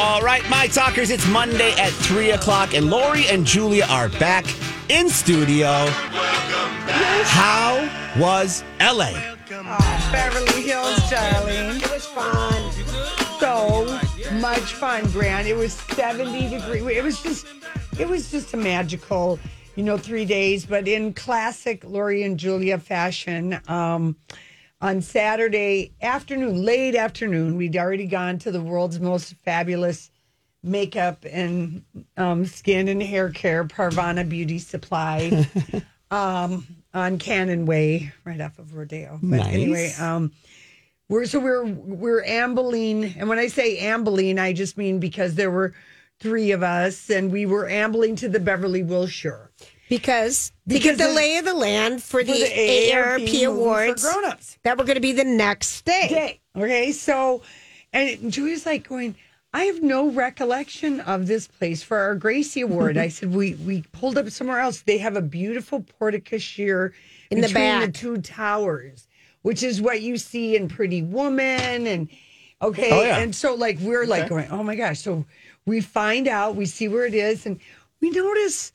All right, my talkers, it's Monday at 3 o'clock, and Lori and Julia are back in studio. How was LA? Oh, Beverly Hills, darling. It was fun. So much fun, Grant. It was 70 degrees. It was just, it was just a magical, you know, three days. But in classic Lori and Julia fashion, um, on Saturday afternoon, late afternoon, we'd already gone to the world's most fabulous makeup and um, skin and hair care, Parvana Beauty Supply, um, on Cannon Way, right off of Rodeo. But Nice. anyway, um, we're so we're we're ambling, and when I say ambling, I just mean because there were three of us, and we were ambling to the Beverly Wilshire because to Because the the- lay of the land for, the, the AARP, movie awards for grown-ups. that were going to be the next day. day. Okay, so and Julie's like going. I have no recollection of this place for our Gracie Award. I said we we pulled up somewhere else. They have a beautiful porte-cochere In the between back. the two towers, which is what you see in Pretty Woman and okay. Oh, yeah. And so like we're like going, oh my gosh. So we find out, we see where it is, and we notice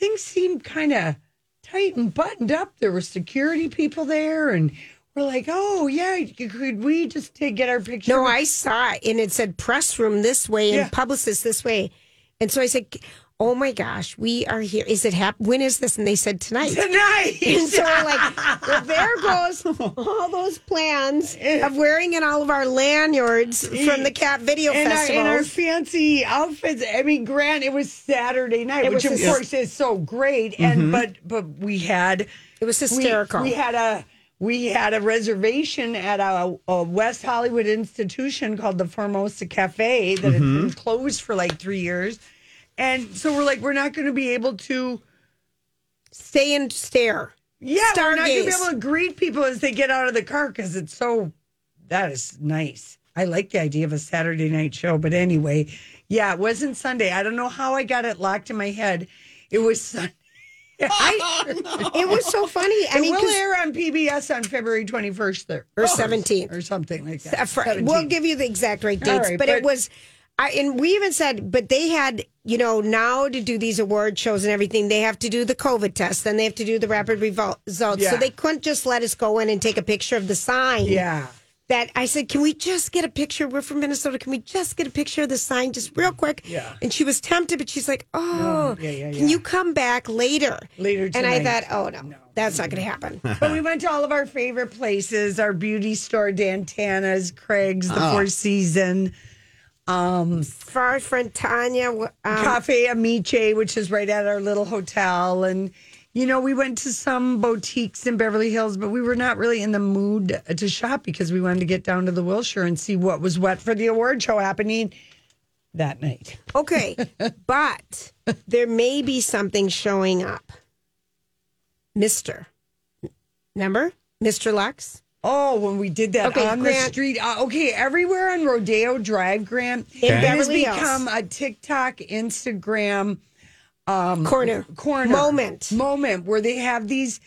things seemed kind of tight and buttoned up. There were security people there, and we're like, oh yeah, could we just take, get our picture? No, I saw it, and it said press room this way and Yeah. publicist this way, and so I said, "Oh my gosh, we are here. Is it hap- When is this?" And they said tonight. tonight. And so we're like, well, there goes all those plans of wearing in all of our lanyards from the Cat Video our, Festival. in our fancy outfits. I mean, Grant, it was Saturday night, It which of course is so great. And mm-hmm. but but we had It was we- hysterical. We, had a we had a reservation at a, a West Hollywood institution called the Formosa Cafe that had mm-hmm. been closed for like three years, and so we're like, we're not going to be able to. Stay and stare. Yeah, we're not going to be able to greet people as they get out of the car because it's so. That is nice. I like the idea of a Saturday night show, but anyway, yeah, it wasn't Sunday. I don't know how I got it locked in my head. It was Sunday. I, it was so funny. I It mean, will air on PBS on February 21st there. Or 17th. Or something like that. Uh, for- 17th. we'll give you the exact right dates, right, but, it was. I, and we even said, but they had, you know, now to do these award shows and everything, they have to do the COVID test, then they have to do the rapid revol- results. Yeah. So they couldn't just let us go in and take a picture of the sign. Yeah. That I said, can we just get a picture? We're from Minnesota. Can we just get a picture of the sign, just real quick? Yeah. And she was tempted, but she's like, oh, yeah, yeah, yeah, can you come back later? Later tonight. And I thought, oh no, that's not going to happen. But we went to all of our favorite places our beauty store, Dan Tana's, Craig's, the Oh. Four Season, Far from Tanya. Um, Cafe Amiche, which is right at our little hotel. And, you know, we went to some boutiques in Beverly Hills, but we were not really in the mood to shop because we wanted to get down to the Wilshire and see what was what for the award show happening that night. Okay, but there may be something showing up. Mister, remember Mister Lux? Oh, when we did that Okay, on the street. Uh, okay, everywhere on Rodeo Drive, Grant, In it has Beverly Hills. become a TikTok, Instagram Corner, corner moment. moment where they have these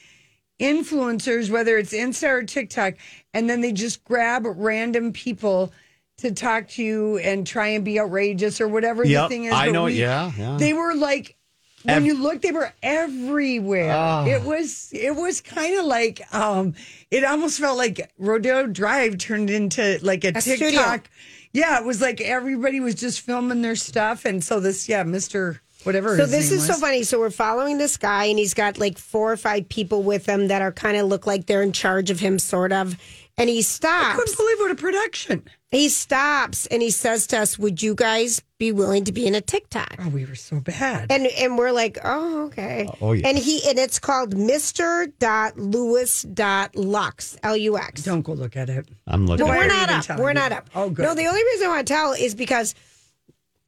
influencers, whether it's Insta or TikTok, and then they just grab random people to talk to you and try and be outrageous or whatever the thing is. I But know, we- yeah, yeah. They were like when Ev- you look, they were everywhere. Ah. It was it was kind of like um it almost felt like Rodeo Drive turned into like a, A studio. TikTok. Yeah, it was like everybody was just filming their stuff, and so this, yeah, Mister whatever. So his this name is so funny. So we're following this guy, and he's got like four or five people with him that are kind of look like they're in charge of him, sort of. And he I stops. couldn't believe what a production. He stops and he says to us, "Would you guys be willing to be in a TikTok?" Oh, we were so bad. And and we're like, "Oh, okay." Oh, yeah. And he and it's called Mister Dot Lewis Dot Lux L U X. Don't go look at it. I'm looking. But Why we're are not up. We're me not up. Oh, good. No, the only reason I want to tell is because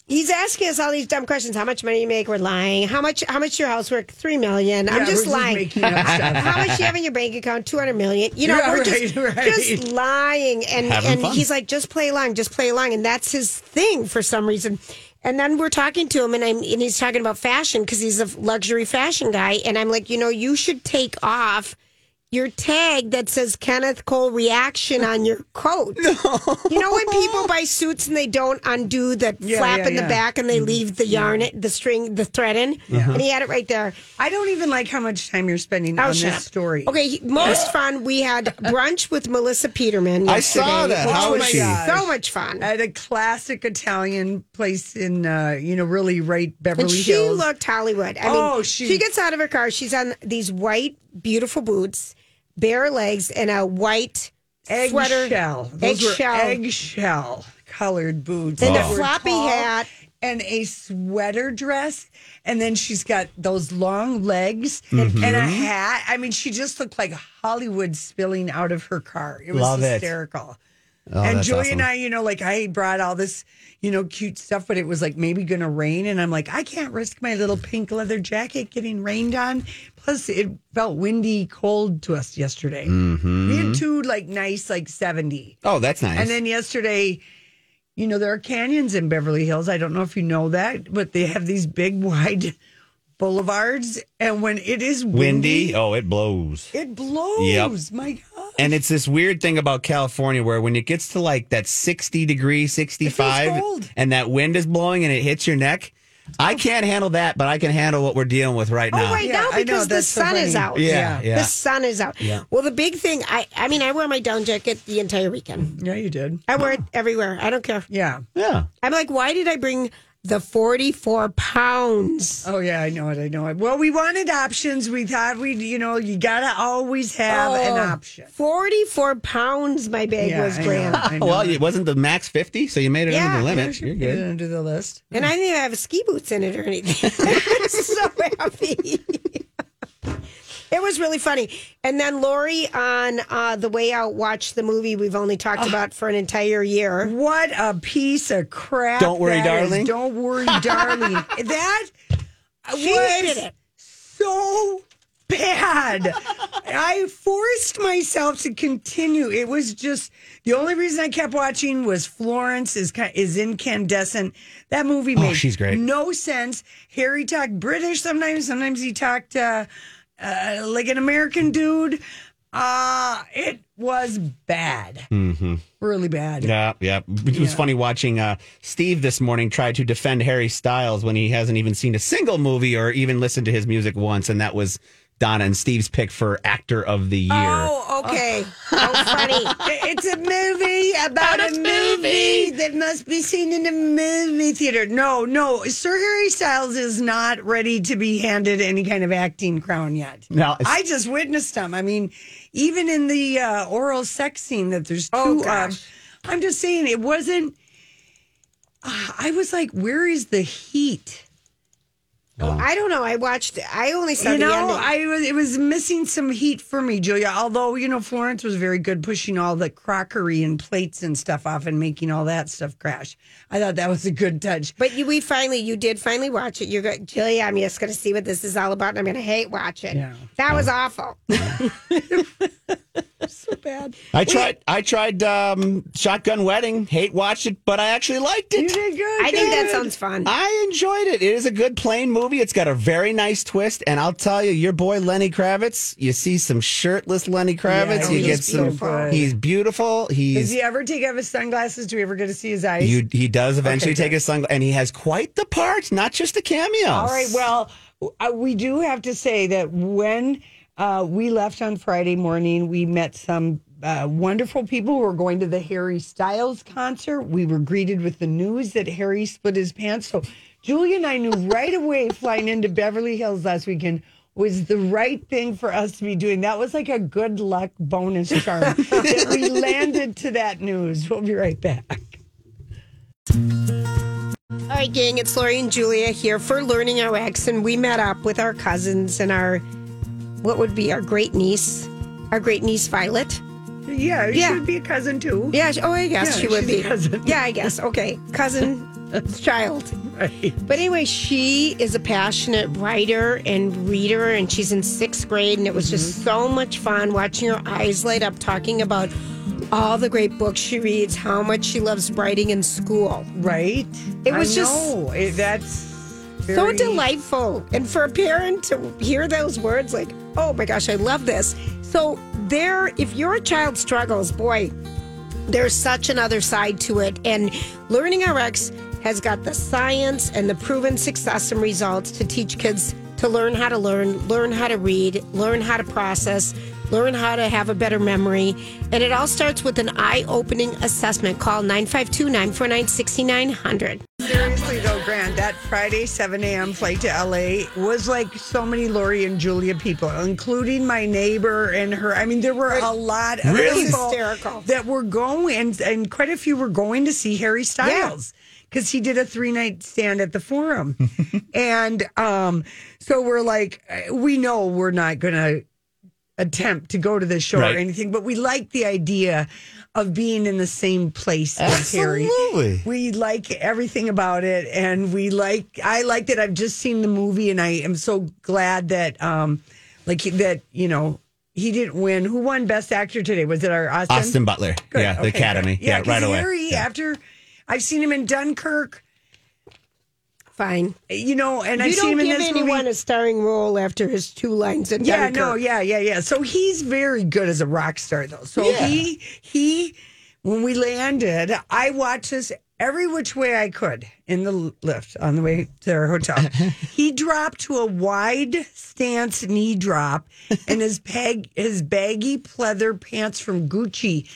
he's asking us all these dumb questions. How much money you make? We're lying. How much? How much your house worth? Three million. I'm Yeah, just we're just lying. making stuff. how much you have in your bank account? Two hundred million. You know, Yeah, we're right, just right. just lying. And Having and fun. he's like, just play along, just play along, and that's his thing for some reason. And then we're talking to him, and I'm and he's talking about fashion because he's a luxury fashion guy. And I'm like, you know, you should take off your tag that says Kenneth Cole reaction on your coat. You know when people buy suits and they don't undo the Yeah, flap yeah, in the yeah. back and they leave the yarn, the string, the thread in, and he had it right there. I don't even like how much time you're spending Oh, on shut this up. story. Okay, most fun. We had brunch with Melissa Peterman. I saw that. which How was was she? So much fun. At a classic Italian place in, uh, you know, really right Beverly And she Hills. looked Hollywood. I Oh, mean, she- she gets out of her car. She's on these white, beautiful boots, bare legs, and a white sweater. eggshell. Those Eggshell. were eggshell colored boots. And a floppy tall hat. And a sweater dress. And then she's got those long legs mm-hmm. and a hat. I mean, she just looked like Hollywood spilling out of her car. It was Love it. Oh, and Julie awesome. and I, you know, like I brought all this, you know, cute stuff, but it was like maybe going to rain. And I'm like, I can't risk my little pink leather jacket getting rained on. Plus, it felt windy, cold to us yesterday. Mm-hmm. We had two like nice, like 70. Oh, that's nice. And then yesterday, you know, there are canyons in Beverly Hills. I don't know if you know that, but they have these big, wide boulevards. And when it is windy, windy. Oh, it blows. it blows. Yep. My God. And it's this weird thing about California where when it gets to like that 60 degree, 65, and that wind is blowing and it hits your neck, I oh. can't handle that, but I can handle what we're dealing with right oh, now. Oh, right Yeah, now I know, because the that's so sun is funny. out. Yeah, yeah. The sun is out. Yeah. Well, the big thing, I, I mean, I wear my down jacket the entire weekend. Yeah, you did. I wear it everywhere. I don't care. Yeah. Yeah. I'm like, why did I bring the 44 pounds? Oh yeah, I know it. I know it. Well, we wanted options. We thought we, would you know, you gotta always have an Oh, option. 44 pounds my bag Yeah, was I know, grand. I know. Well, it wasn't the max 50, so you made it Yeah, under the limit. Sure, You're Get good. under the list. And I didn't even have ski boots in it or anything. so happy. It was really funny. And then Lori on uh, the way out watched the movie we've only talked about for an entire year. What a piece of crap! Don't worry, that is. darling. Don't worry, darling. That She was hated it. so bad. I forced myself to continue. It was just the only reason I kept watching was Florence is is incandescent. That movie made Oh, she's great. no sense. Harry talked British sometimes. Sometimes he talked uh, uh, like an American dude. Uh, it was bad. Mm-hmm. Really bad. Yeah, yeah. It was funny watching uh, Steve this morning try to defend Harry Styles when he hasn't even seen a single movie or even listened to his music once, and that was Donna and Steve's pick for actor of the year. Oh, okay. Oh, funny. It's a movie about a movie that must be seen in a movie theater. No, no. Sir Harry Styles is not ready to be handed any kind of acting crown yet. No, it's- I just witnessed him. I mean, even in the uh, oral sex scene that there's two Oh, of, gosh. I'm just saying it wasn't. Uh, I was like, where is the heat? Oh, um, I don't know. I watched, I only saw you know, ending. I was it was missing some heat for me, Julia. Although you know, Florence was very good pushing all the crockery and plates and stuff off and making all that stuff crash. I thought that was a good touch. but you, we finally, you did finally watch it. You're going, Julia, I'm just going to see what this is all about and I'm going to hate watch it. Yeah. That was awful. So bad. I tried. I tried um, Shotgun Wedding. Hate watched it, but I actually liked it. You did good. I think that sounds fun. I enjoyed it. It is a good plain movie. It's got a very nice twist, and I'll tell you, your boy Lenny Kravitz. You see some shirtless Lenny Kravitz. Yeah, you get some. beautiful. He's beautiful. Does he ever take off his sunglasses? Do we ever get to see his eyes? you. He does eventually Okay, take his sunglasses, and he has quite the part, not just a cameo. All right. Well, uh, we do have to say that when uh, we left on Friday morning, we met some uh, wonderful people who were going to the Harry Styles concert. We were greeted with the news that Harry split his pants. So Julie and I knew right away flying into Beverly Hills last weekend was the right thing for us to be doing. That was like a good luck bonus charm that we landed to that news. We'll be right back. All right, gang, it's Lori and Julia here for Learning RX, and we met up with our cousins and our, what would be our great niece, our great niece Violet. Yeah, Yeah. she would be a cousin too. Yeah, she- oh, I guess Yeah, she would be. cousin. Yeah, I guess. Okay, cousin, child. Right. But anyway, she is a passionate writer and reader, and she's in sixth grade. And it was just mm-hmm. so much fun watching her eyes light up, talking about all the great books she reads, how much she loves writing in school. Right? It was I just- know. It- that's So delightful. And for a parent to hear those words, like, oh my gosh, I love this. So, there, if your child struggles, boy, there's such another side to it. And Learning RX has got the science and the proven success and results to teach kids to learn how to learn, learn how to read, learn how to process, learn how to have a better memory. And it all starts with an eye opening assessment. Call 952 949 6900. Seriously that Friday 7 a.m. flight to LA was like so many Lori and Julia people, including my neighbor and her. I mean, there were a lot of Really? people Hysterical. that were going, and, and quite a few were going to see Harry Styles. Because he did a three night stand at the forum. and um, so we're like, we know we're not going to attempt to go to the show Right. or anything, but we like the idea of being in the same place as Harry. Absolutely. We like everything about it, and we like. I like that. I've just seen the movie, and I am so glad that, um, like that. You know, he didn't win. Who won Best Actor today? Was it our Austin? Austin Butler. Good. Yeah, the Academy. Yeah, 'cause right away. Harry, Yeah. after I've seen him in Dunkirk, Fine. you know, and you I've don't seen him in give this anyone movie. a starring role after his two lines in Yeah, Dunkirk. no, yeah, yeah, yeah. So he's very good as a rock star, though. So Yeah. he he, when we landed, I watched this every which way I could in the lift on the way to our hotel. he dropped to a wide stance knee drop, and his peg his baggy pleather pants from Gucci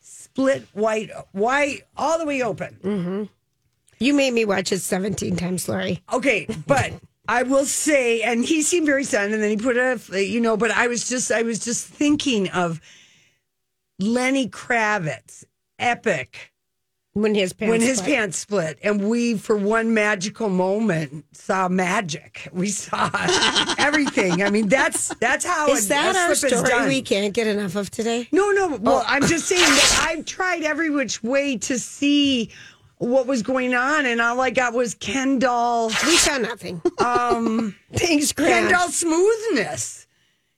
split white white all the way open. Mm-hmm. You made me watch it 17 times, Lori. Okay, but I will say, and he seemed very stunned, and then he put a, you know, but I was just, I was just thinking of Lenny Kravitz, epic, When his pants when his split. pants split, and we, for one magical moment, saw magic. We saw everything. I mean, that's that's how Is a- that a our story we can't get enough of today? No, no. Well, Oh. I'm just saying that I've tried every which way to see what was going on, and all I got was Ken doll. We saw nothing. Um, Thanks, Grant. Ken doll smoothness.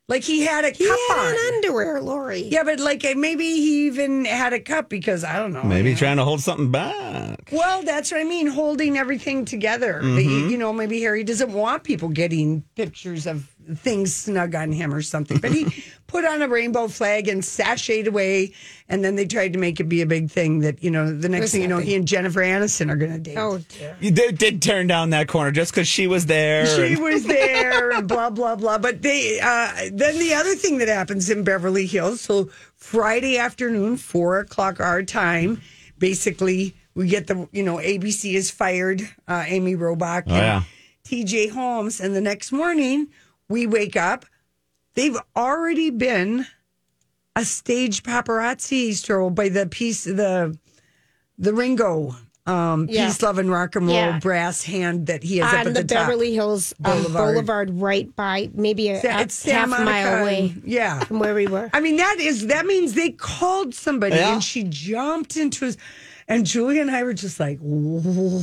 Like he had a he cup had on. an underwear, Lori. yeah, but like uh, maybe he even had a cup because I don't know. Maybe trying to hold something back. Well, that's what I mean, holding everything together. Mm-hmm. The- you know, maybe Harry doesn't want people getting pictures of things snug on him or something. But he put on a rainbow flag and sashayed away. And then they tried to make it be a big thing that, you know, the next Was thing you know, he and Jennifer Aniston are going to date. Oh, dear. You did, did turn down that corner just because she was there. she and- was there and blah blah blah but they uh then the other thing that happens in beverly hills so friday afternoon four o'clock our time basically we get the you know abc is fired uh amy robach Oh, yeah. tj holmes and the next morning we wake up they've already been a staged paparazzi stroll by the piece the the ringo um Yeah. peace love and rock and roll Yeah. brass hand that he has up On at the, the, top. Beverly Hills um, Boulevard. Boulevard. right by maybe a, Sa- a half a mile away and- yeah. from where we were. I mean, that is that means they called somebody Yeah. and she jumped into his. And Julie and I were just like,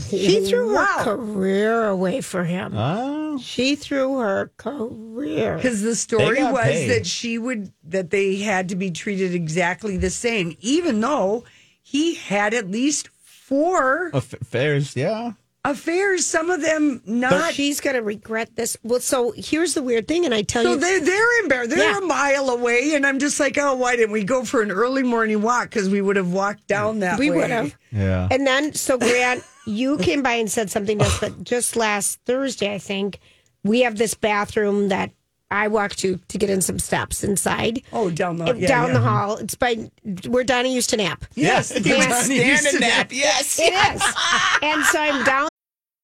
She threw her career away for him. Oh. She threw her career. Because the story was paid. that she would, that they had to be treated exactly the same, even though he had at least four Affairs, yeah. Affairs, some of them not. She's going to regret this. Well, so here's the weird thing, and I tell so you, they're, they're embarrassed. They're Yeah. a mile away. And I'm just like, oh, why didn't we go for an early morning walk? Because we would have walked down mm. that we would have. Yeah. And then, so Grant, you came by and said something to us, but just last Thursday, I think, we have this bathroom that I walk to to get in some steps inside. Oh, down the yeah, down yeah. the hall. It's by where Donnie used to nap. Yes, Yes, he would yes. stand nap. Yes, It is. and so I'm down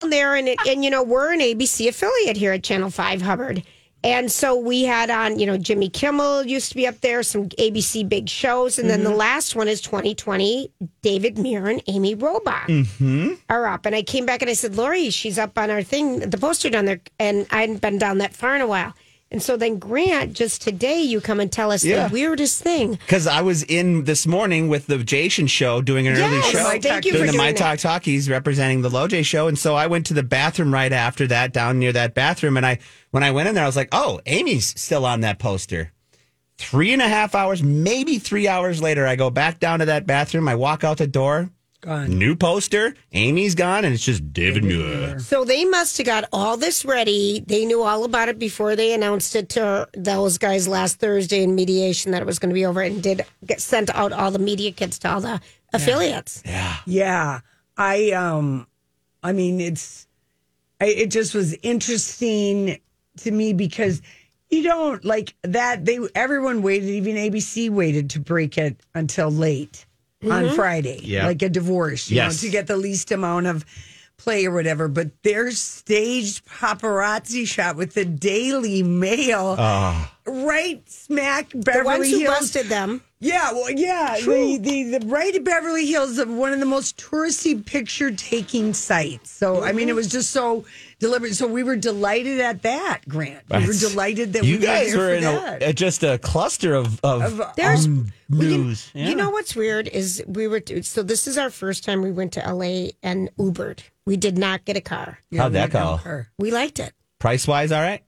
There and it, and you know we're an ABC affiliate here at Channel 5 Hubbard. And so we had on, you know, Jimmy Kimmel used to be up there, some ABC big shows. And then the mm-hmm. last one is 2020. David Muir and Amy Robach mm-hmm. are up. And I came back and I said, Lori, she's up on our thing, the poster down there. And I hadn't been down that far in a while. And so then Grant, just today, you come and tell us Yeah. the weirdest thing. Because I was in this morning with the Jason show doing an early Yes, show. thank you doing for the My doing Talk Talkies representing the Loj show. And so I went to the bathroom right after that, down near that bathroom. And I when I went in there, I was like, oh, Amy's still on that poster. Three and a half hours, maybe three hours later, I go back down to that bathroom. I walk out the door. Gone. New poster. Amy's gone, and it's just David Muir. So they must have got all this ready. They knew all about it before they announced it to those guys last Thursday in mediation that it was going to be over and did get sent out all the media kits to all the affiliates. Yeah. Yeah, I um, I mean, it's, I, it just was interesting to me because you don't like that. They everyone waited, even ABC waited to break it until late on mm-hmm. Friday, Yeah. like a divorce, you Yes. know, to get the least amount of play or whatever. But their staged paparazzi shot with the Daily Mail, ah. right smack The Beverly ones who Hills. busted them. Yeah, well, yeah, the, the the right Beverly Hills of one of the most touristy picture taking sites. So I mean, it was just so deliberate. So we were delighted at that, Grant. We were delighted that you we guys were, in a, just a cluster of, of There's um, we can- news. You know what's weird is we were so this is our first time we went to LA and Ubered. We did not get a car. How'd that go? We liked it. Price wise, all right.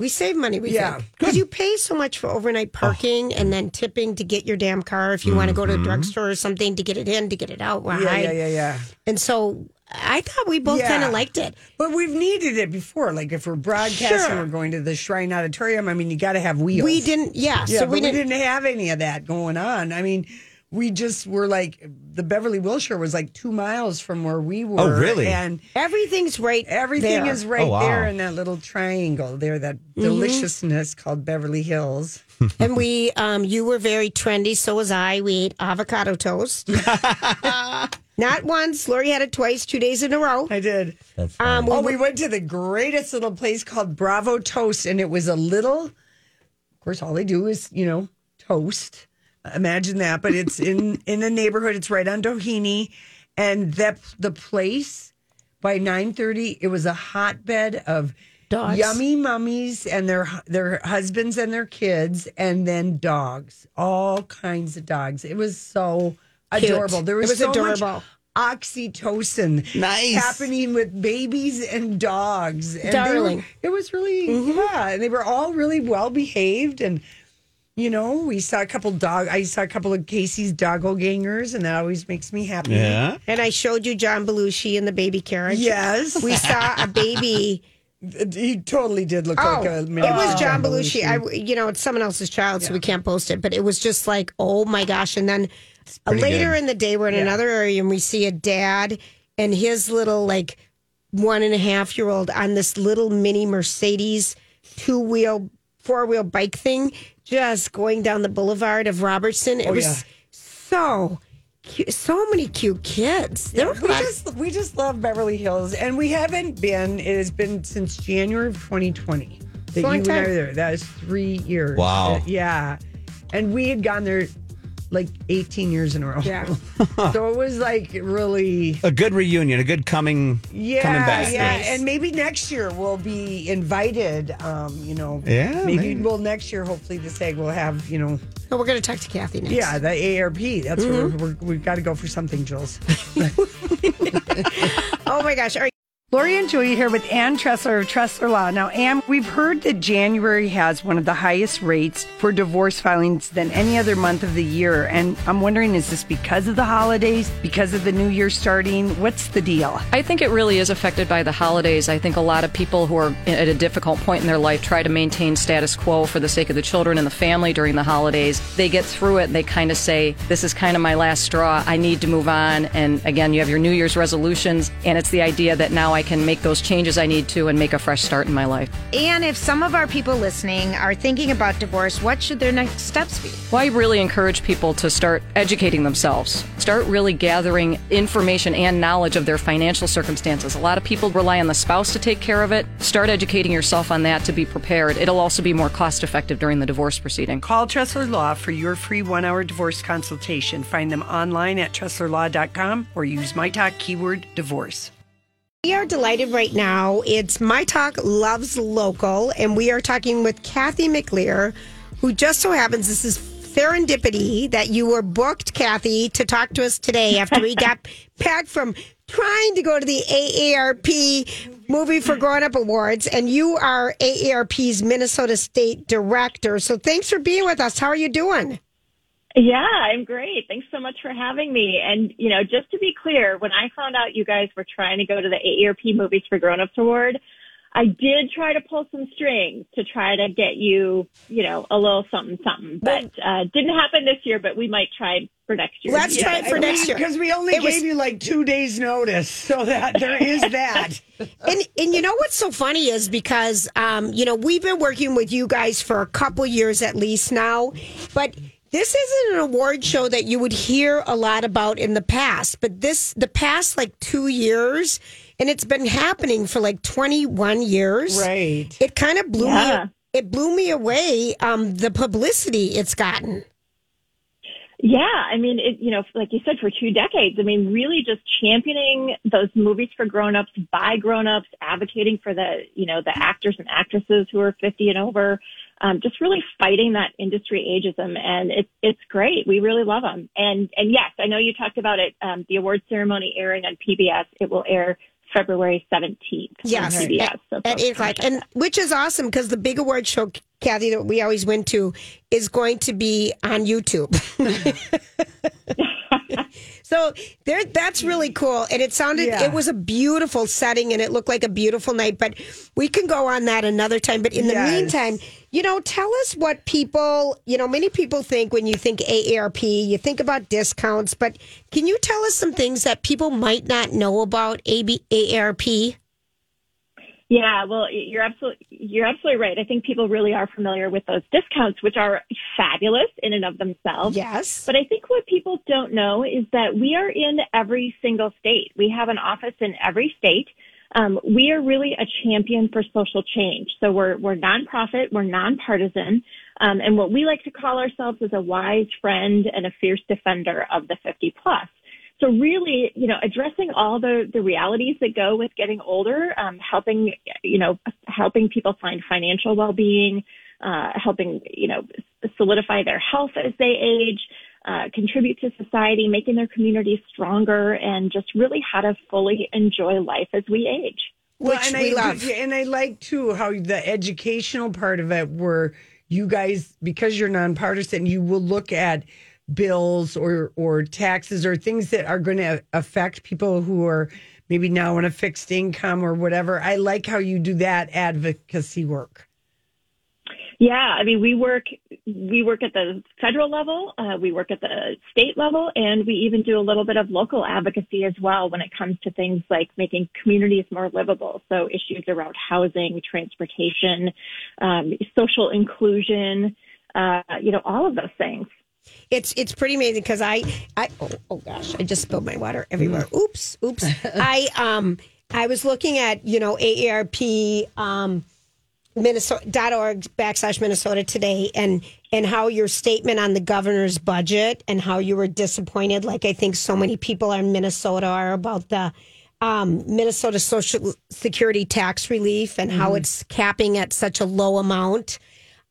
We save money. We Yeah. because you pay so much for overnight parking and then tipping to get your damn car if you want to go to a mm-hmm. drugstore or something to get it in to get it out. Yeah, yeah, yeah, yeah. And so I thought we both Yeah. kind of liked it. But we've needed it before. Like if we're broadcasting, Sure. we're going to the Shrine Auditorium. I mean, you got to have wheels. We didn't, yeah. Yeah, so but we didn't. have any of that going on. I mean, we just were like the Beverly Wilshire was like two miles from where we were. Oh, really? And Everything's right. Everything there. is right Oh, wow. there in that little triangle there, that Mm-hmm. deliciousness called Beverly Hills. and we, um, you were very trendy. So was I. We ate avocado toast. Not once. Lori had it twice, two days in a row. I did. Um, we Oh, we went to the greatest little place called Bravo Toast, and it was a little. Of course, all they do is you know toast. Imagine that, but it's in in the neighborhood. It's right on Doheny, and that the place by nine thirty, it was a hotbed of Dogs. yummy mummies and their their husbands and their kids, and then dogs, all kinds of dogs. It was so Cute. adorable. There was, was so adorable. much oxytocin Nice. happening with babies and dogs. And Darling. were- it was really Mm-hmm. yeah, and they were all really well behaved and. You know, we saw a couple dog. I saw a couple of Casey's doggo gangers, and that always makes me happy. Yeah. and I showed you John Belushi in the baby carriage. Yes, We saw a baby. he totally did look Oh, like a. it was John Belushi. I, you know, it's someone else's child, so we can't post it. But it was just like, oh my gosh! And then uh, later good. in the day, we're in another area and we see a dad and his little like one and a half year old on this little mini Mercedes two wheel, four wheel bike thing, just going down the boulevard of Robertson. It Oh, was yeah. so. Cute, so many cute kids. There were we lots- just we just love Beverly Hills, and we haven't been. It has been since January of 2020. that long you and I were there. That was three years. Wow. Uh, yeah. And we had gone there like 18 years in a row. Yeah. so it was like really. A good reunion, a good coming Yeah, coming back. yeah, Nice. and maybe next year we'll be invited. Um, you know, Yeah, maybe, maybe. we'll next year. Hopefully, the SAG will have you know, Oh, we're going to talk to Kathy next. yeah, the ARP. That's where Mm-hmm. we're, we've got to go for something, Jules. Oh my gosh. All right. Lori and Julie here with Ann Tressler of Tressler Law. Now, Ann, we've heard that January has one of the highest rates for divorce filings than any other month of the year. And I'm wondering, is this because of the holidays, because of the new year starting? What's the deal? I think it really is affected by the holidays. I think a lot of people who are at a difficult point in their life try to maintain status quo for the sake of the children and the family during the holidays. They get through it and they kind of say, This is kind of my last straw. I need to move on. And again, you have your New Year's resolutions, and it's the idea that now I can make those changes I need to and make a fresh start in my life. And if some of our people listening are thinking about divorce, what should their next steps be? Well, I really encourage people to start educating themselves. Start really gathering information and knowledge of their financial circumstances. A lot of people rely on the spouse to take care of it. Start educating yourself on that to be prepared. It'll also be more cost effective during the divorce proceeding. Call Tressler Law for your free one hour divorce consultation. Find them online at TresslerLaw.com or use my talk keyword divorce. We are delighted right now. It's My Talk Loves Local, and we are talking with Kathy McLeer, who just so happens this is serendipity that you were booked, Kathy, to talk to us today after we got back from trying to go to the AARP Movie for Grown Up Awards, and you are AARP's Minnesota State Director. So thanks for being with us. How are you doing? Yeah, I'm great. Thanks so much for having me. And, you know, just to be clear, when I found out you guys were trying to go to the AARP Movies for Grown-Ups Award, I did try to pull some strings to try to get you, you know, a little something, something. But uh, didn't happen this year, but we might try for next year. Let's try it for next year. Because we only It gave was- you like two days' notice, so that there is that. and and you know what's so funny is because um, you know we've been working with you guys for a couple years at least now, but this isn't an award show that you would hear a lot about in the past. But this the past like two years, and it's been happening for like twenty one years. Right. It kind of blew Yeah. me. It blew me away. Um, the publicity it's gotten. Yeah, I mean, it, you know, like you said, for two decades, I mean, really just championing those movies for grown-ups by grown-ups, advocating for the, you know, the actors and actresses who are 50 and over, um, just really fighting that industry ageism. And it's, it's great. We really love them. And, and yes, I know you talked about it, um, the award ceremony airing on PBS. It will air February 17th Yes, on PBS. at, So at folks eight o'clock, and which is awesome because the big award show, Kathy, that we always went to, is going to be on YouTube. so there, that's really mm. cool, and it sounded Yeah. it was a beautiful setting, and it looked like a beautiful night. But we can go on that another time. But in the Yes. meantime, you know, tell us what people, you know, many people think when you think AARP, you think about discounts, but can you tell us some things that people might not know about AB, AARP? Yeah, well, you're absolutely you're absolutely right. I think people really are familiar with those discounts, which are fabulous in and of themselves. Yes. But I think what people don't know is that we are in every single state. We have an office in every state. Um, we are really a champion for social change. So we're we're nonprofit, we're nonpartisan, um, and what we like to call ourselves is a wise friend and a fierce defender of the 50 plus. So really, you know, addressing all the, the realities that go with getting older, um, helping, you know, helping people find financial well-being, uh, helping, you know, solidify their health as they age, uh, contribute to society, making their communities stronger, and just really how to fully enjoy life as we age. Which and we I, love. And I like too how the educational part of it, where you guys, because you're nonpartisan, you will look at bills or or taxes or things that are going to affect people who are maybe now on a fixed income or whatever. I like how you do that advocacy work. Yeah, I mean, we work we work at the federal level, uh, we work at the state level, and we even do a little bit of local advocacy as well when it comes to things like making communities more livable. So issues around housing, transportation, um, social inclusion, uh, you know, all of those things. It's it's pretty amazing because I I oh, oh gosh I just spilled my water everywhere. Oops, oops. I um I was looking at you know AARP um Minnesota.org backslash Minnesota today and and how your statement on the governor's budget and how you were disappointed, like I think so many people in Minnesota are about the um, Minnesota Social Security tax relief and how it's capping at such a low amount.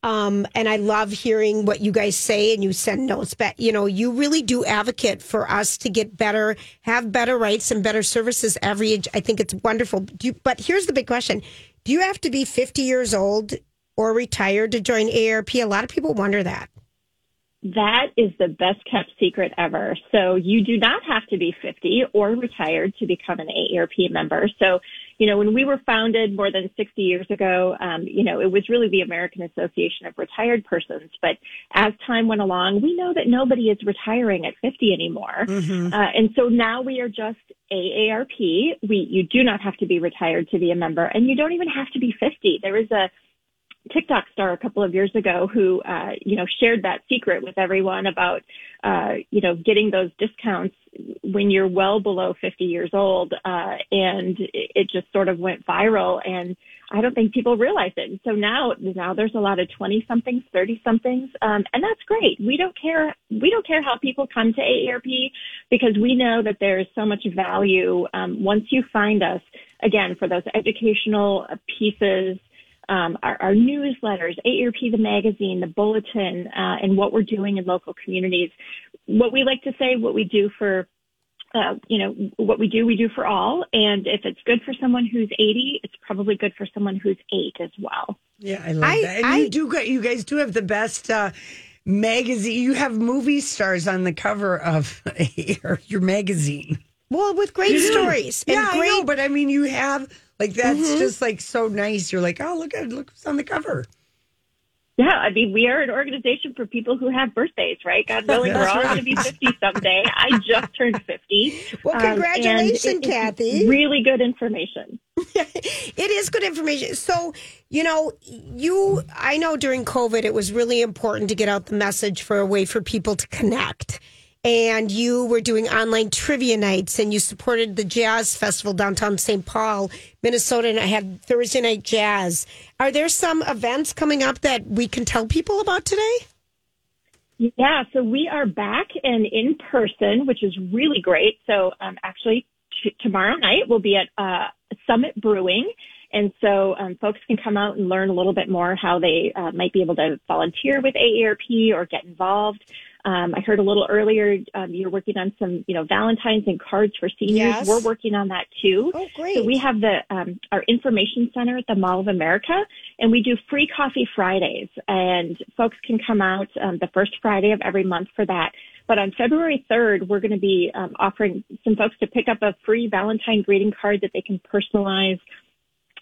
Um, and I love hearing what you guys say and you send notes back. You know, you really do advocate for us to get better, have better rights and better services every age. I think it's wonderful. You, but here's the big question. Do you have to be 50 years old or retired to join ARP? A lot of people wonder that. That is the best kept secret ever. So you do not have to be 50 or retired to become an AARP member. So, you know, when we were founded more than 60 years ago, um, you know, it was really the American Association of Retired Persons. But as time went along, we know that nobody is retiring at 50 anymore. Uh, and so now we are just AARP. We, you do not have to be retired to be a member and you don't even have to be 50. There is a, TikTok star a couple of years ago who, uh, you know, shared that secret with everyone about, uh, you know, getting those discounts when you're well below 50 years old. Uh, and it just sort of went viral and I don't think people realize it. And so now, now there's a lot of 20 somethings, 30 somethings. Um, and that's great. We don't care. We don't care how people come to AARP because we know that there is so much value. Um, once you find us again for those educational pieces, um, our, our newsletters, AARP, the magazine, the bulletin, uh, and what we're doing in local communities. What we like to say, what we do for, uh, you know, what we do, we do for all. And if it's good for someone who's 80, it's probably good for someone who's eight as well. Yeah, I love I- that. And I- you do. You guys do have the best uh, magazine. You have movie stars on the cover of your, your magazine. Well, with great You do. stories and yeah, great I know, but I mean, you have like that's Mhm. just like so nice. You're like, oh, look at look who's on the cover. Yeah, I mean, we are an organization for people who have birthdays, right? God willing, we're all going to be 50 someday. I just turned 50. Well, Um, congratulations, it- Kathy. Really good information. it is good information. So, you know, you, I know during COVID, it was really important to get out the message for a way for people to connect. And you were doing online trivia nights and you supported the Jazz Festival downtown St. Paul, Minnesota, and I had Thursday night jazz. Are there some events coming up that we can tell people about today? Yeah, so we are back and in person, which is really great. So um, actually, t- tomorrow night we'll be at uh, Summit Brewing. And so um, folks can come out and learn a little bit more how they uh, might be able to volunteer with AARP or get involved. Um, I heard a little earlier um, you're working on some, you know, Valentines and cards for seniors. Yes. We're working on that too. Oh, great. So we have the um, our information center at the Mall of America, and we do free coffee Fridays, and folks can come out um, the first Friday of every month for that. But on February 3rd, we're going to be um, offering some folks to pick up a free Valentine greeting card that they can personalize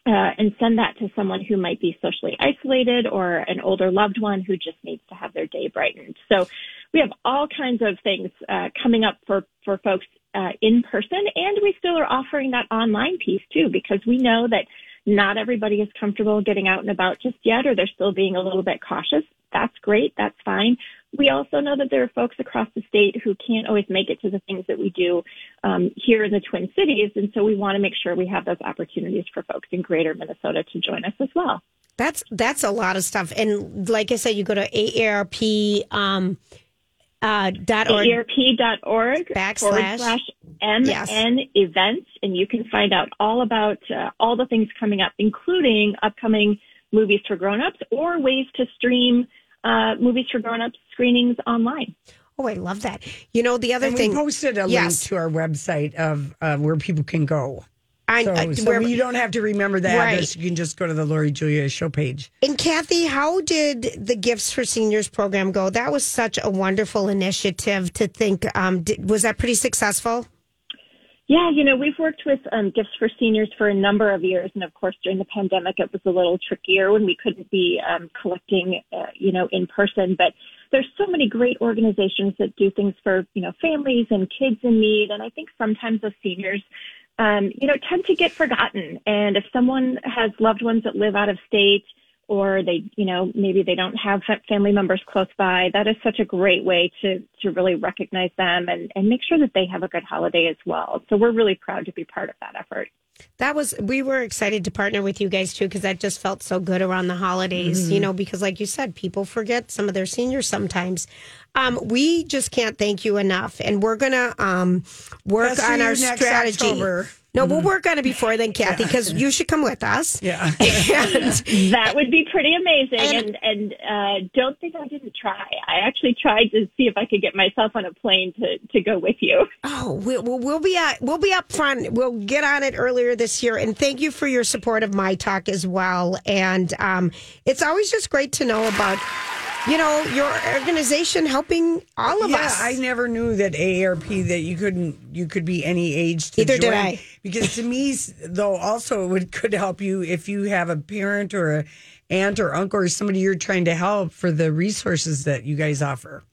uh, and send that to someone who might be socially isolated or an older loved one who just needs to have their day brightened. So we have all kinds of things uh, coming up for for folks uh, in person, and we still are offering that online piece too because we know that not everybody is comfortable getting out and about just yet, or they're still being a little bit cautious. That's great. That's fine. We also know that there are folks across the state who can't always make it to the things that we do um, here in the Twin Cities, and so we want to make sure we have those opportunities for folks in Greater Minnesota to join us as well. That's that's a lot of stuff. And like I said, you go to AARP um, uh, dot org. AARP.org Backslash. forward slash MN Yes. events, and you can find out all about uh, all the things coming up, including upcoming movies for grown-ups or ways to stream uh, movies for grown-ups screenings online. Oh, I love that. You know, the other And thing. we posted a Yes. link to our website of uh, where people can go. I, So, I- so where- you don't have to remember the Right. address. You can just go to the Lori Julia show page. And Kathy, how did the Gifts for Seniors program go? That was such a wonderful initiative to think. Um, did, was that pretty successful? Yeah, you know, we've worked with um, Gifts for Seniors for a number of years. And of course, during the pandemic, it was a little trickier when we couldn't be um, collecting, uh, you know, in person. But there's so many great organizations that do things for, you know, families and kids in need. And I think sometimes the seniors, um, you know, tend to get forgotten. And if someone has loved ones that live out of state, or they, you know, maybe they don't have fa- family members close by. That is such a great way to to really recognize them and and make sure that they have a good holiday as well. So we're really proud to be part of that effort. That was we were excited to partner with you guys too because that just felt so good around the holidays. Mm-hmm. You know, because like you said, people forget some of their seniors sometimes. Um, we just can't thank you enough, and we're gonna um, work That's on our strategy. October. No, we'll work on it before then, Kathy, because you should come with us. Yeah. And That would be pretty amazing. And- And and uh, don't think I didn't try. I actually tried to see if I could get myself on a plane to to go with you. Oh, we, we'll, we'll be at, we'll be up front. We'll get on it earlier this year, and thank you for your support of my talk as well. And um, it's always just great to know about, you know, your organization helping all of yeah, us. I never knew that AARP that you couldn't you could be any age to Neither did. I. Because to me, though, also it would could help you if you have a parent or a aunt or uncle or somebody you're trying to help for the resources that you guys offer.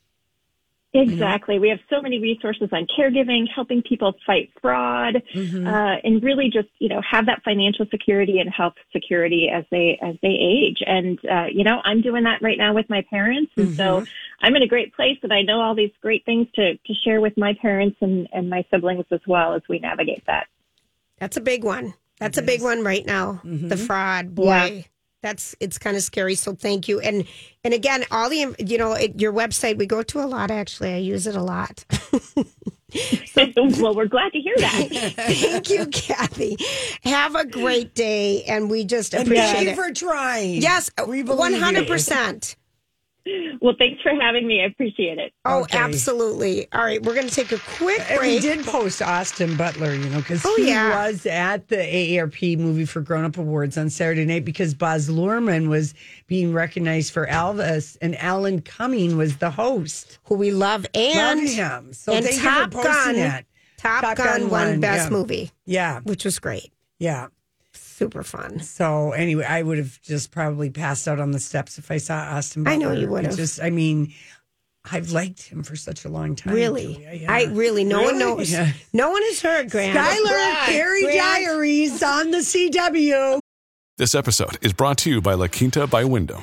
Exactly. We have so many resources on caregiving, helping people fight fraud, Mm-hmm. uh, and really just you know have that financial security and health security as they as they age. And uh, you know, I'm doing that right now with my parents, and so Mm-hmm. I'm in a great place, and I know all these great things to to share with my parents and and my siblings as well as we navigate that. That's a big one. That's a big one right now. Mm-hmm. The fraud, boy. Yeah. That's it's kind of scary. So thank you. And and again, all the you know it, your website we go to a lot. Actually, I use it a lot. so, well, we're glad to hear that. thank you, Kathy. Have a great day, and we just And appreciate thank you for trying. yes, we believe hundred percent. well, thanks for having me. I appreciate it. Oh, Okay. absolutely. All right, we're going to take a quick And we did post Austin Butler, you know, because Oh, he yeah. was at the AARP Movie for Grown Up Awards on Saturday night because Baz Luhrmann was being recognized for Elvis and Alan Cumming was the host. who we love, and Love him. So and thank Top you for posting Gun. that. Top, Top Gun, Gun won won, Best yeah. Movie, Yeah, which was great. yeah. Super fun. So anyway, I would have just probably passed out on the steps if I saw Austin. I know you would have. Just, I mean, I've liked him for such a long time. Really, yeah. I really. No one knows. Yeah. No one has heard. Grant. Skylar Carrie Grant. Diaries on the CW. This episode is brought to you by La Quinta by Wyndham.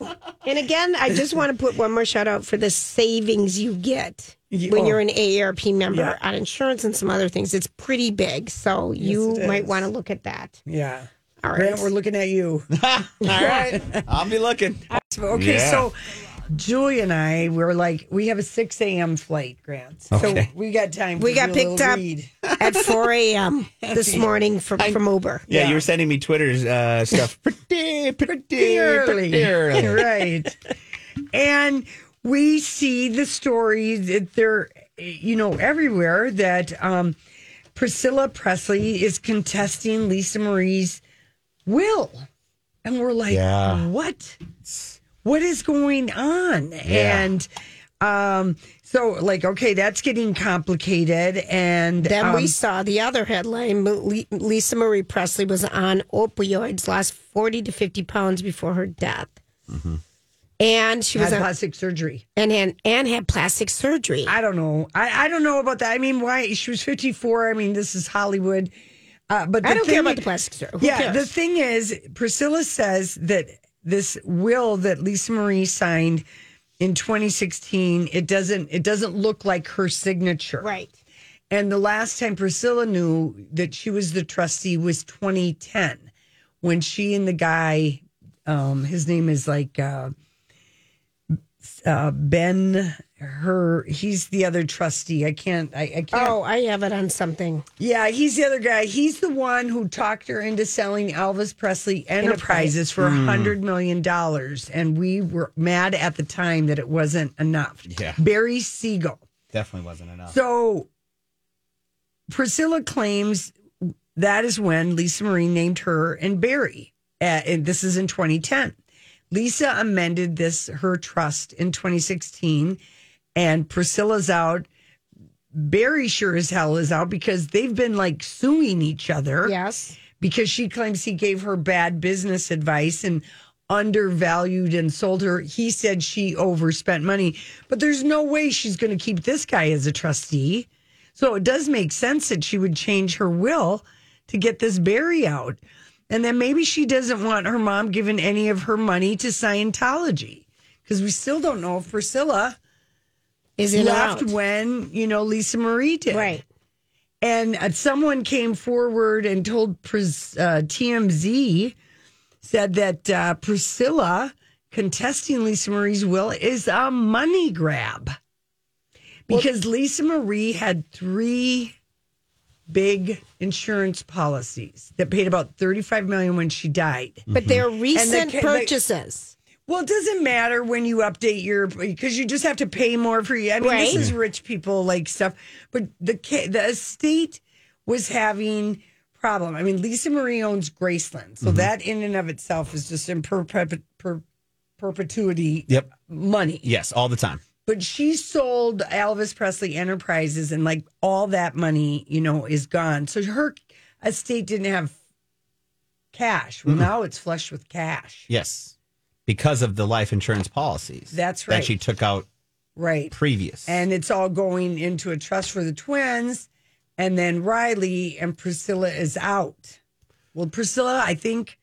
And again, I just want to put one more shout out for the savings you get when oh. you're an AARP member Yeah. on insurance and some other things. It's pretty big, so you might want to look at that. Yeah. All right. Grant, we're looking at you. All right. I'll be looking. Okay, Yeah. so Julie and I were like, we have a 6 a.m. flight, Grant. So we got time. We to got do picked little up read. at 4 a.m. this morning from, from Uber. Yeah, Yeah. you were sending me Twitter's uh, stuff pretty, pretty, Pretty early. pretty early. right. And we see the story that they're, you know, everywhere that um, Priscilla Presley is contesting Lisa Marie's will. And we're like, Yeah. what? What is going on? And um, so, like, okay, that's getting complicated. And Then we um, saw the other headline. Lisa Marie Presley was on opioids, lost 40 to 50 pounds before her death. And she was had on, plastic surgery. and, had, and had plastic surgery. I don't know. I, I don't know about that. I mean, why she was 54. I mean, this is Hollywood. Uh, but the I don't care about the plastic surgery. Who yeah, cares? the thing is, Priscilla says that this will that Lisa Marie signed in 2016, it doesn't it doesn't look like her signature. right. And the last time Priscilla knew that she was the trustee was 2010, when she and the guy, um, his name is like uh, uh, Ben. Her, he's the other trustee. I can't. I, I can't. Oh, I have it on something. Yeah, he's the other guy. He's the one who talked her into selling Elvis Presley Enterprises for a hundred million dollars, and we were mad at the time that it wasn't enough. Yeah. Barry Siegel Definitely wasn't enough. So Priscilla claims that is when Lisa Marie named her and Barry. Uh, and this is in 2010. Lisa amended this her trust in 2016, and Priscilla's out. Barry sure as hell is out because they've been like suing each other. Yes. Because she claims he gave her bad business advice and undervalued and sold her. He said she overspent money, but there's no way she's going to keep this guy as a trustee. So it does make sense that she would change her will to get this Barry out. And then maybe she doesn't want her mom giving any of her money to Scientology because we still don't know if Priscilla Is it left when, you know, Lisa Marie did. Right. And uh, someone came forward and told Pris- uh, TMZ, said that uh, Priscilla contesting Lisa Marie's will is a money grab. Because Lisa Marie had three big insurance policies that paid about 35 million when she died. But they're recent the- purchases. Well, it doesn't matter when you update your because you just have to pay more for you. I mean, this is rich people like stuff, but the the estate was having problem. I mean, Lisa Marie owns Graceland, so mm-hmm. that in and of itself is just in perpet- per- perpetuity Yep. money. Yes, all the time. But she sold Elvis Presley Enterprises, and like all that money, you know, is gone. So her estate didn't have cash. Well, Mm-mm. now it's flush with cash. Yes. Because of the life insurance policies. That's right. That she took out Right. previous. and it's all going into a trust for the twins and then riley and priscilla is out well priscilla i think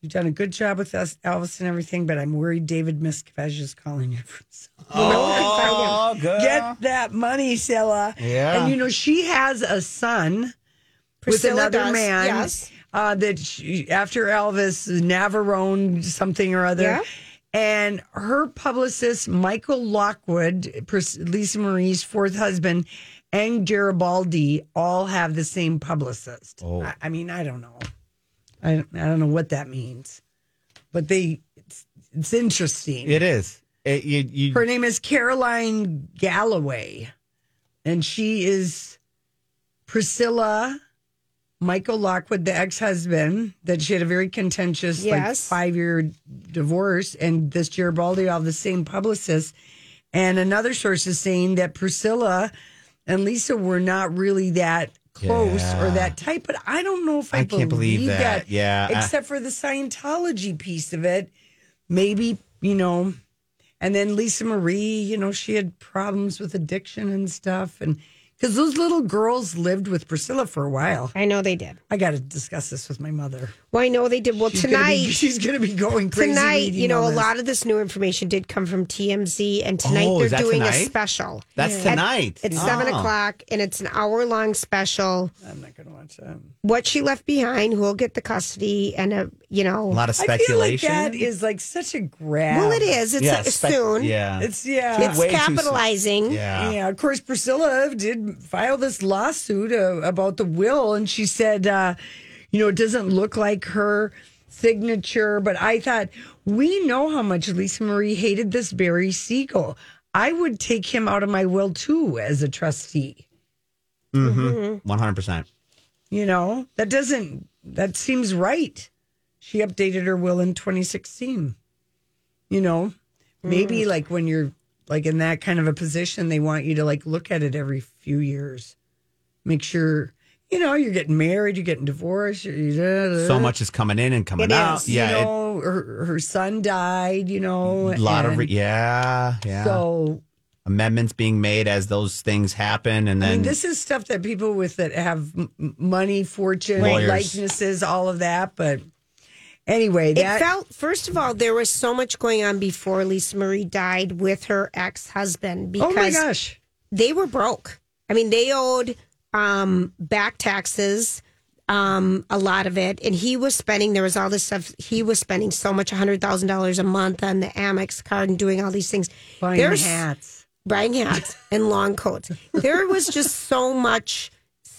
you've done a good job with us elvis and everything but i'm worried david miscavige is calling you from Oh, good. get that money Scylla. Yeah. and you know she has a son Priscilla with another does, man yes. Uh, that she, after elvis navarone something or other Yeah. and her publicist, Michael Lockwood, Lisa Marie's fourth husband, and Garibaldi all have the same publicist. Oh. I, I mean, I don't know. I, I don't know what that means, but they, it's, it's interesting. it is. It, you, you, Her name is Caroline Galloway, and she is Priscilla Michael Lockwood, the ex husband, that she had a very contentious, like five year divorce, and this Garibaldi all the same publicist. And another source is saying that Priscilla and Lisa were not really that close Yeah. or that tight, but I don't know if I, I can't believe that. Yeah, I- Except for the Scientology piece of it. Maybe, you know, and then Lisa Marie, you know, she had problems with addiction and stuff. And because those little girls lived with Priscilla for a while. I know they did. I got to discuss this with my mother. Well, I know they did. Well, She's gonna tonight be- she's going to be going crazy. tonight, you know, a this. lot of this new information did come from TMZ, and tonight Oh, they're that doing a special. That's At- tonight. It's seven o'clock, and it's an hour long special. I'm not going to watch that. What she left behind, who will get the custody, and a you know, a lot of I feel like speculation. that is like such a grab. well, it is. It's yeah, uh, spec- soon. Yeah. It's yeah. It's Way too soon. capitalizing. yeah. Yeah, of course, Priscilla did file this lawsuit uh, about the will, and she said, uh, you know, it doesn't look like her signature. But I thought, we know how much Lisa Marie hated this Barry Siegel. I would take him out of my will too as a trustee. Mm-hmm. 100%. You know, that doesn't, that seems right. She updated her will in 2016. You know, maybe like when you're like in that kind of a position, they want you to like look at it every few years. Make sure, you know, you're getting married, you're getting divorced. You're, So much is coming in and coming out. is, Yeah. you it- know, her, her son died, you know. a lot of, re- yeah. Yeah. So, Amendments being made as those things happen. And I then mean, this is stuff that people with that have money, fortune, Lawyers. likenesses, all of that. But anyway, that It felt, first of all, there was so much going on before Lisa Marie died with her ex husband because oh my gosh. they were broke. I mean, they owed um, back taxes, um, a lot of it, and he was spending. There was all this stuff. He was spending so much, hundred thousand dollars a month on the Amex card and doing all these things. Buying There's- hats. buying hats and long coats. There was just so much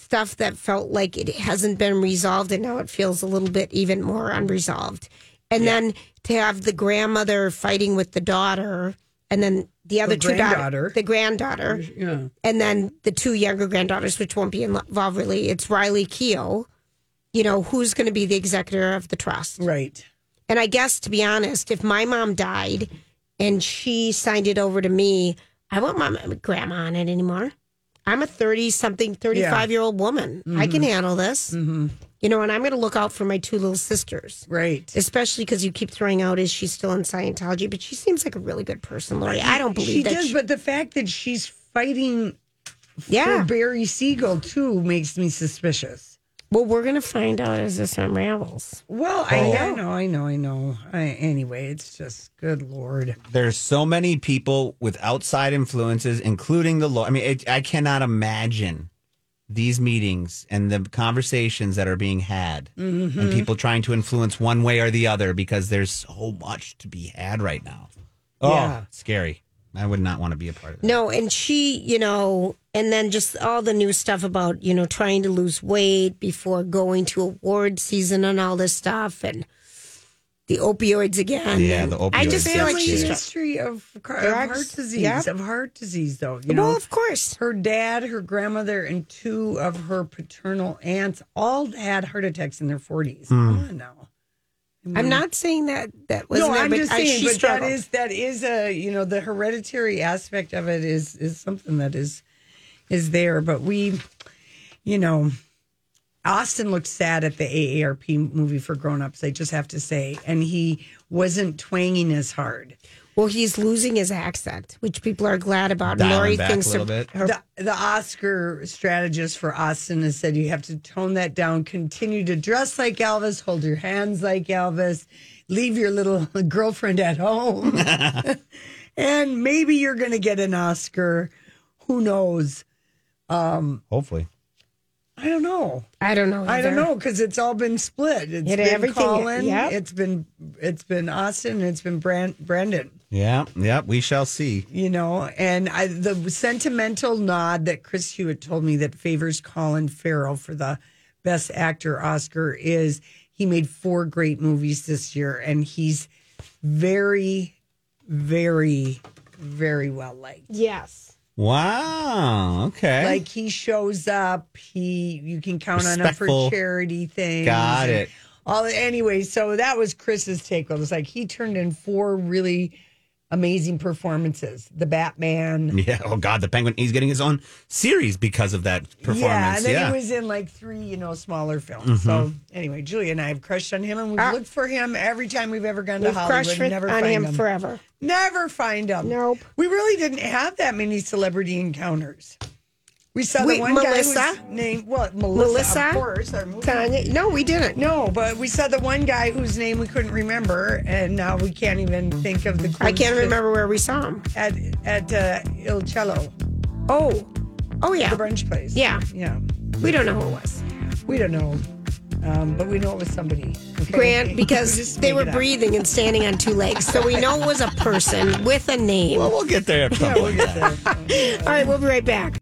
stuff that felt like it hasn't been resolved, and now it feels a little bit even more unresolved. And then to have the grandmother fighting with the daughter, and then the other The two daughters, the granddaughter, Yeah. and then the two younger granddaughters, which won't be involved really. It's Riley Keough, you know, who's going to be the executor of the trust. Right. And I guess, to be honest, if my mom died and she signed it over to me, I won't want my grandma on it anymore. I'm a 30 something, 35 year old woman. I can handle this. Mm-hmm. You know, and I'm going to look out for my two little sisters. Right. Especially because you keep throwing out, is she still in Scientology? But she seems like a really good person, Lori. I don't believe she that. does, she- but the fact that she's fighting Yeah. for Barry Siegel too makes me suspicious. Well, we're going to find out as this unravels. Well, I, I know, I know, I know. I, anyway, it's just good lord. There's so many people with outside influences, including the law. I mean, it, I cannot imagine these meetings and the conversations that are being had Mm-hmm. and people trying to influence one way or the other because there's so much to be had right now. Oh, Yeah. scary. I would not want to be a part of that. No, and she, you know, and then just all the new stuff about, you know, trying to lose weight before going to award season and all this stuff and the opioids again. Yeah, the opioids. I just feel like she's. history of, of heart disease, yep. of heart disease, though. You well, know, of course. her dad, her grandmother, and two of her paternal aunts all had heart attacks in their forties. Hmm. Come on now. I'm mm. not saying that that was no, there, I'm just I, saying, she but that struggled. is that is a you know the hereditary aspect of it is is something that is is there. But we, you know, Austin looked sad at the AARP movie for grown-ups. I just have to say, and he wasn't twanging as hard. Well, he's losing his accent, which people are glad about. Dialing Lori back a thinks little her- bit. her- The, the Oscar strategist for Austin has said you have to tone that down, continue to dress like Elvis, hold your hands like Elvis, leave your little girlfriend at home. and maybe you're going to get an Oscar. Who knows? Um, Hopefully. I don't know. I don't know. I don't know because it's all been split. It's It- been everything- Colin, yep. it's been it's been Austin, it's been Brand, Brandon. Yeah, yeah, we shall see. you know, and I, the sentimental nod that Chris Hewitt told me that favors Colin Farrell for the Best Actor Oscar is he made four great movies this year, and he's very, very, very well liked. Yes. Wow. Okay. Like he shows up, he you can count on him for charity things. Got it. All anyway, so that was Chris's take. It was like he turned in four really amazing performances. The Batman. yeah. Oh God, the Penguin. He's getting his own series because of that performance. Yeah, and then yeah. he was in like three, you know, smaller films. So anyway, Julia and I have crushed on him, and we've Ah. looked for him every time we've ever gone to We've Hollywood. crushed for, never on find him, him. forever. Never find him. Nope. We really didn't have that many celebrity encounters. We saw Wait, the one Melissa? guy whose name, well, Melissa, Melissa? of course. Tanya. No, we didn't. No, but we saw the one guy whose name we couldn't remember, and now we can't even think of the. I can't clues remember where we saw him. at at uh, Il Cello, Oh. Oh, yeah. the brunch place. Yeah. yeah. We don't know who it was. We don't know, um, but we know it was somebody. okay? Grant, because just they were breathing and standing on two legs. So we know it was a person with a name. well, we'll get there at some Yeah, we'll get there. All right, we'll be right back.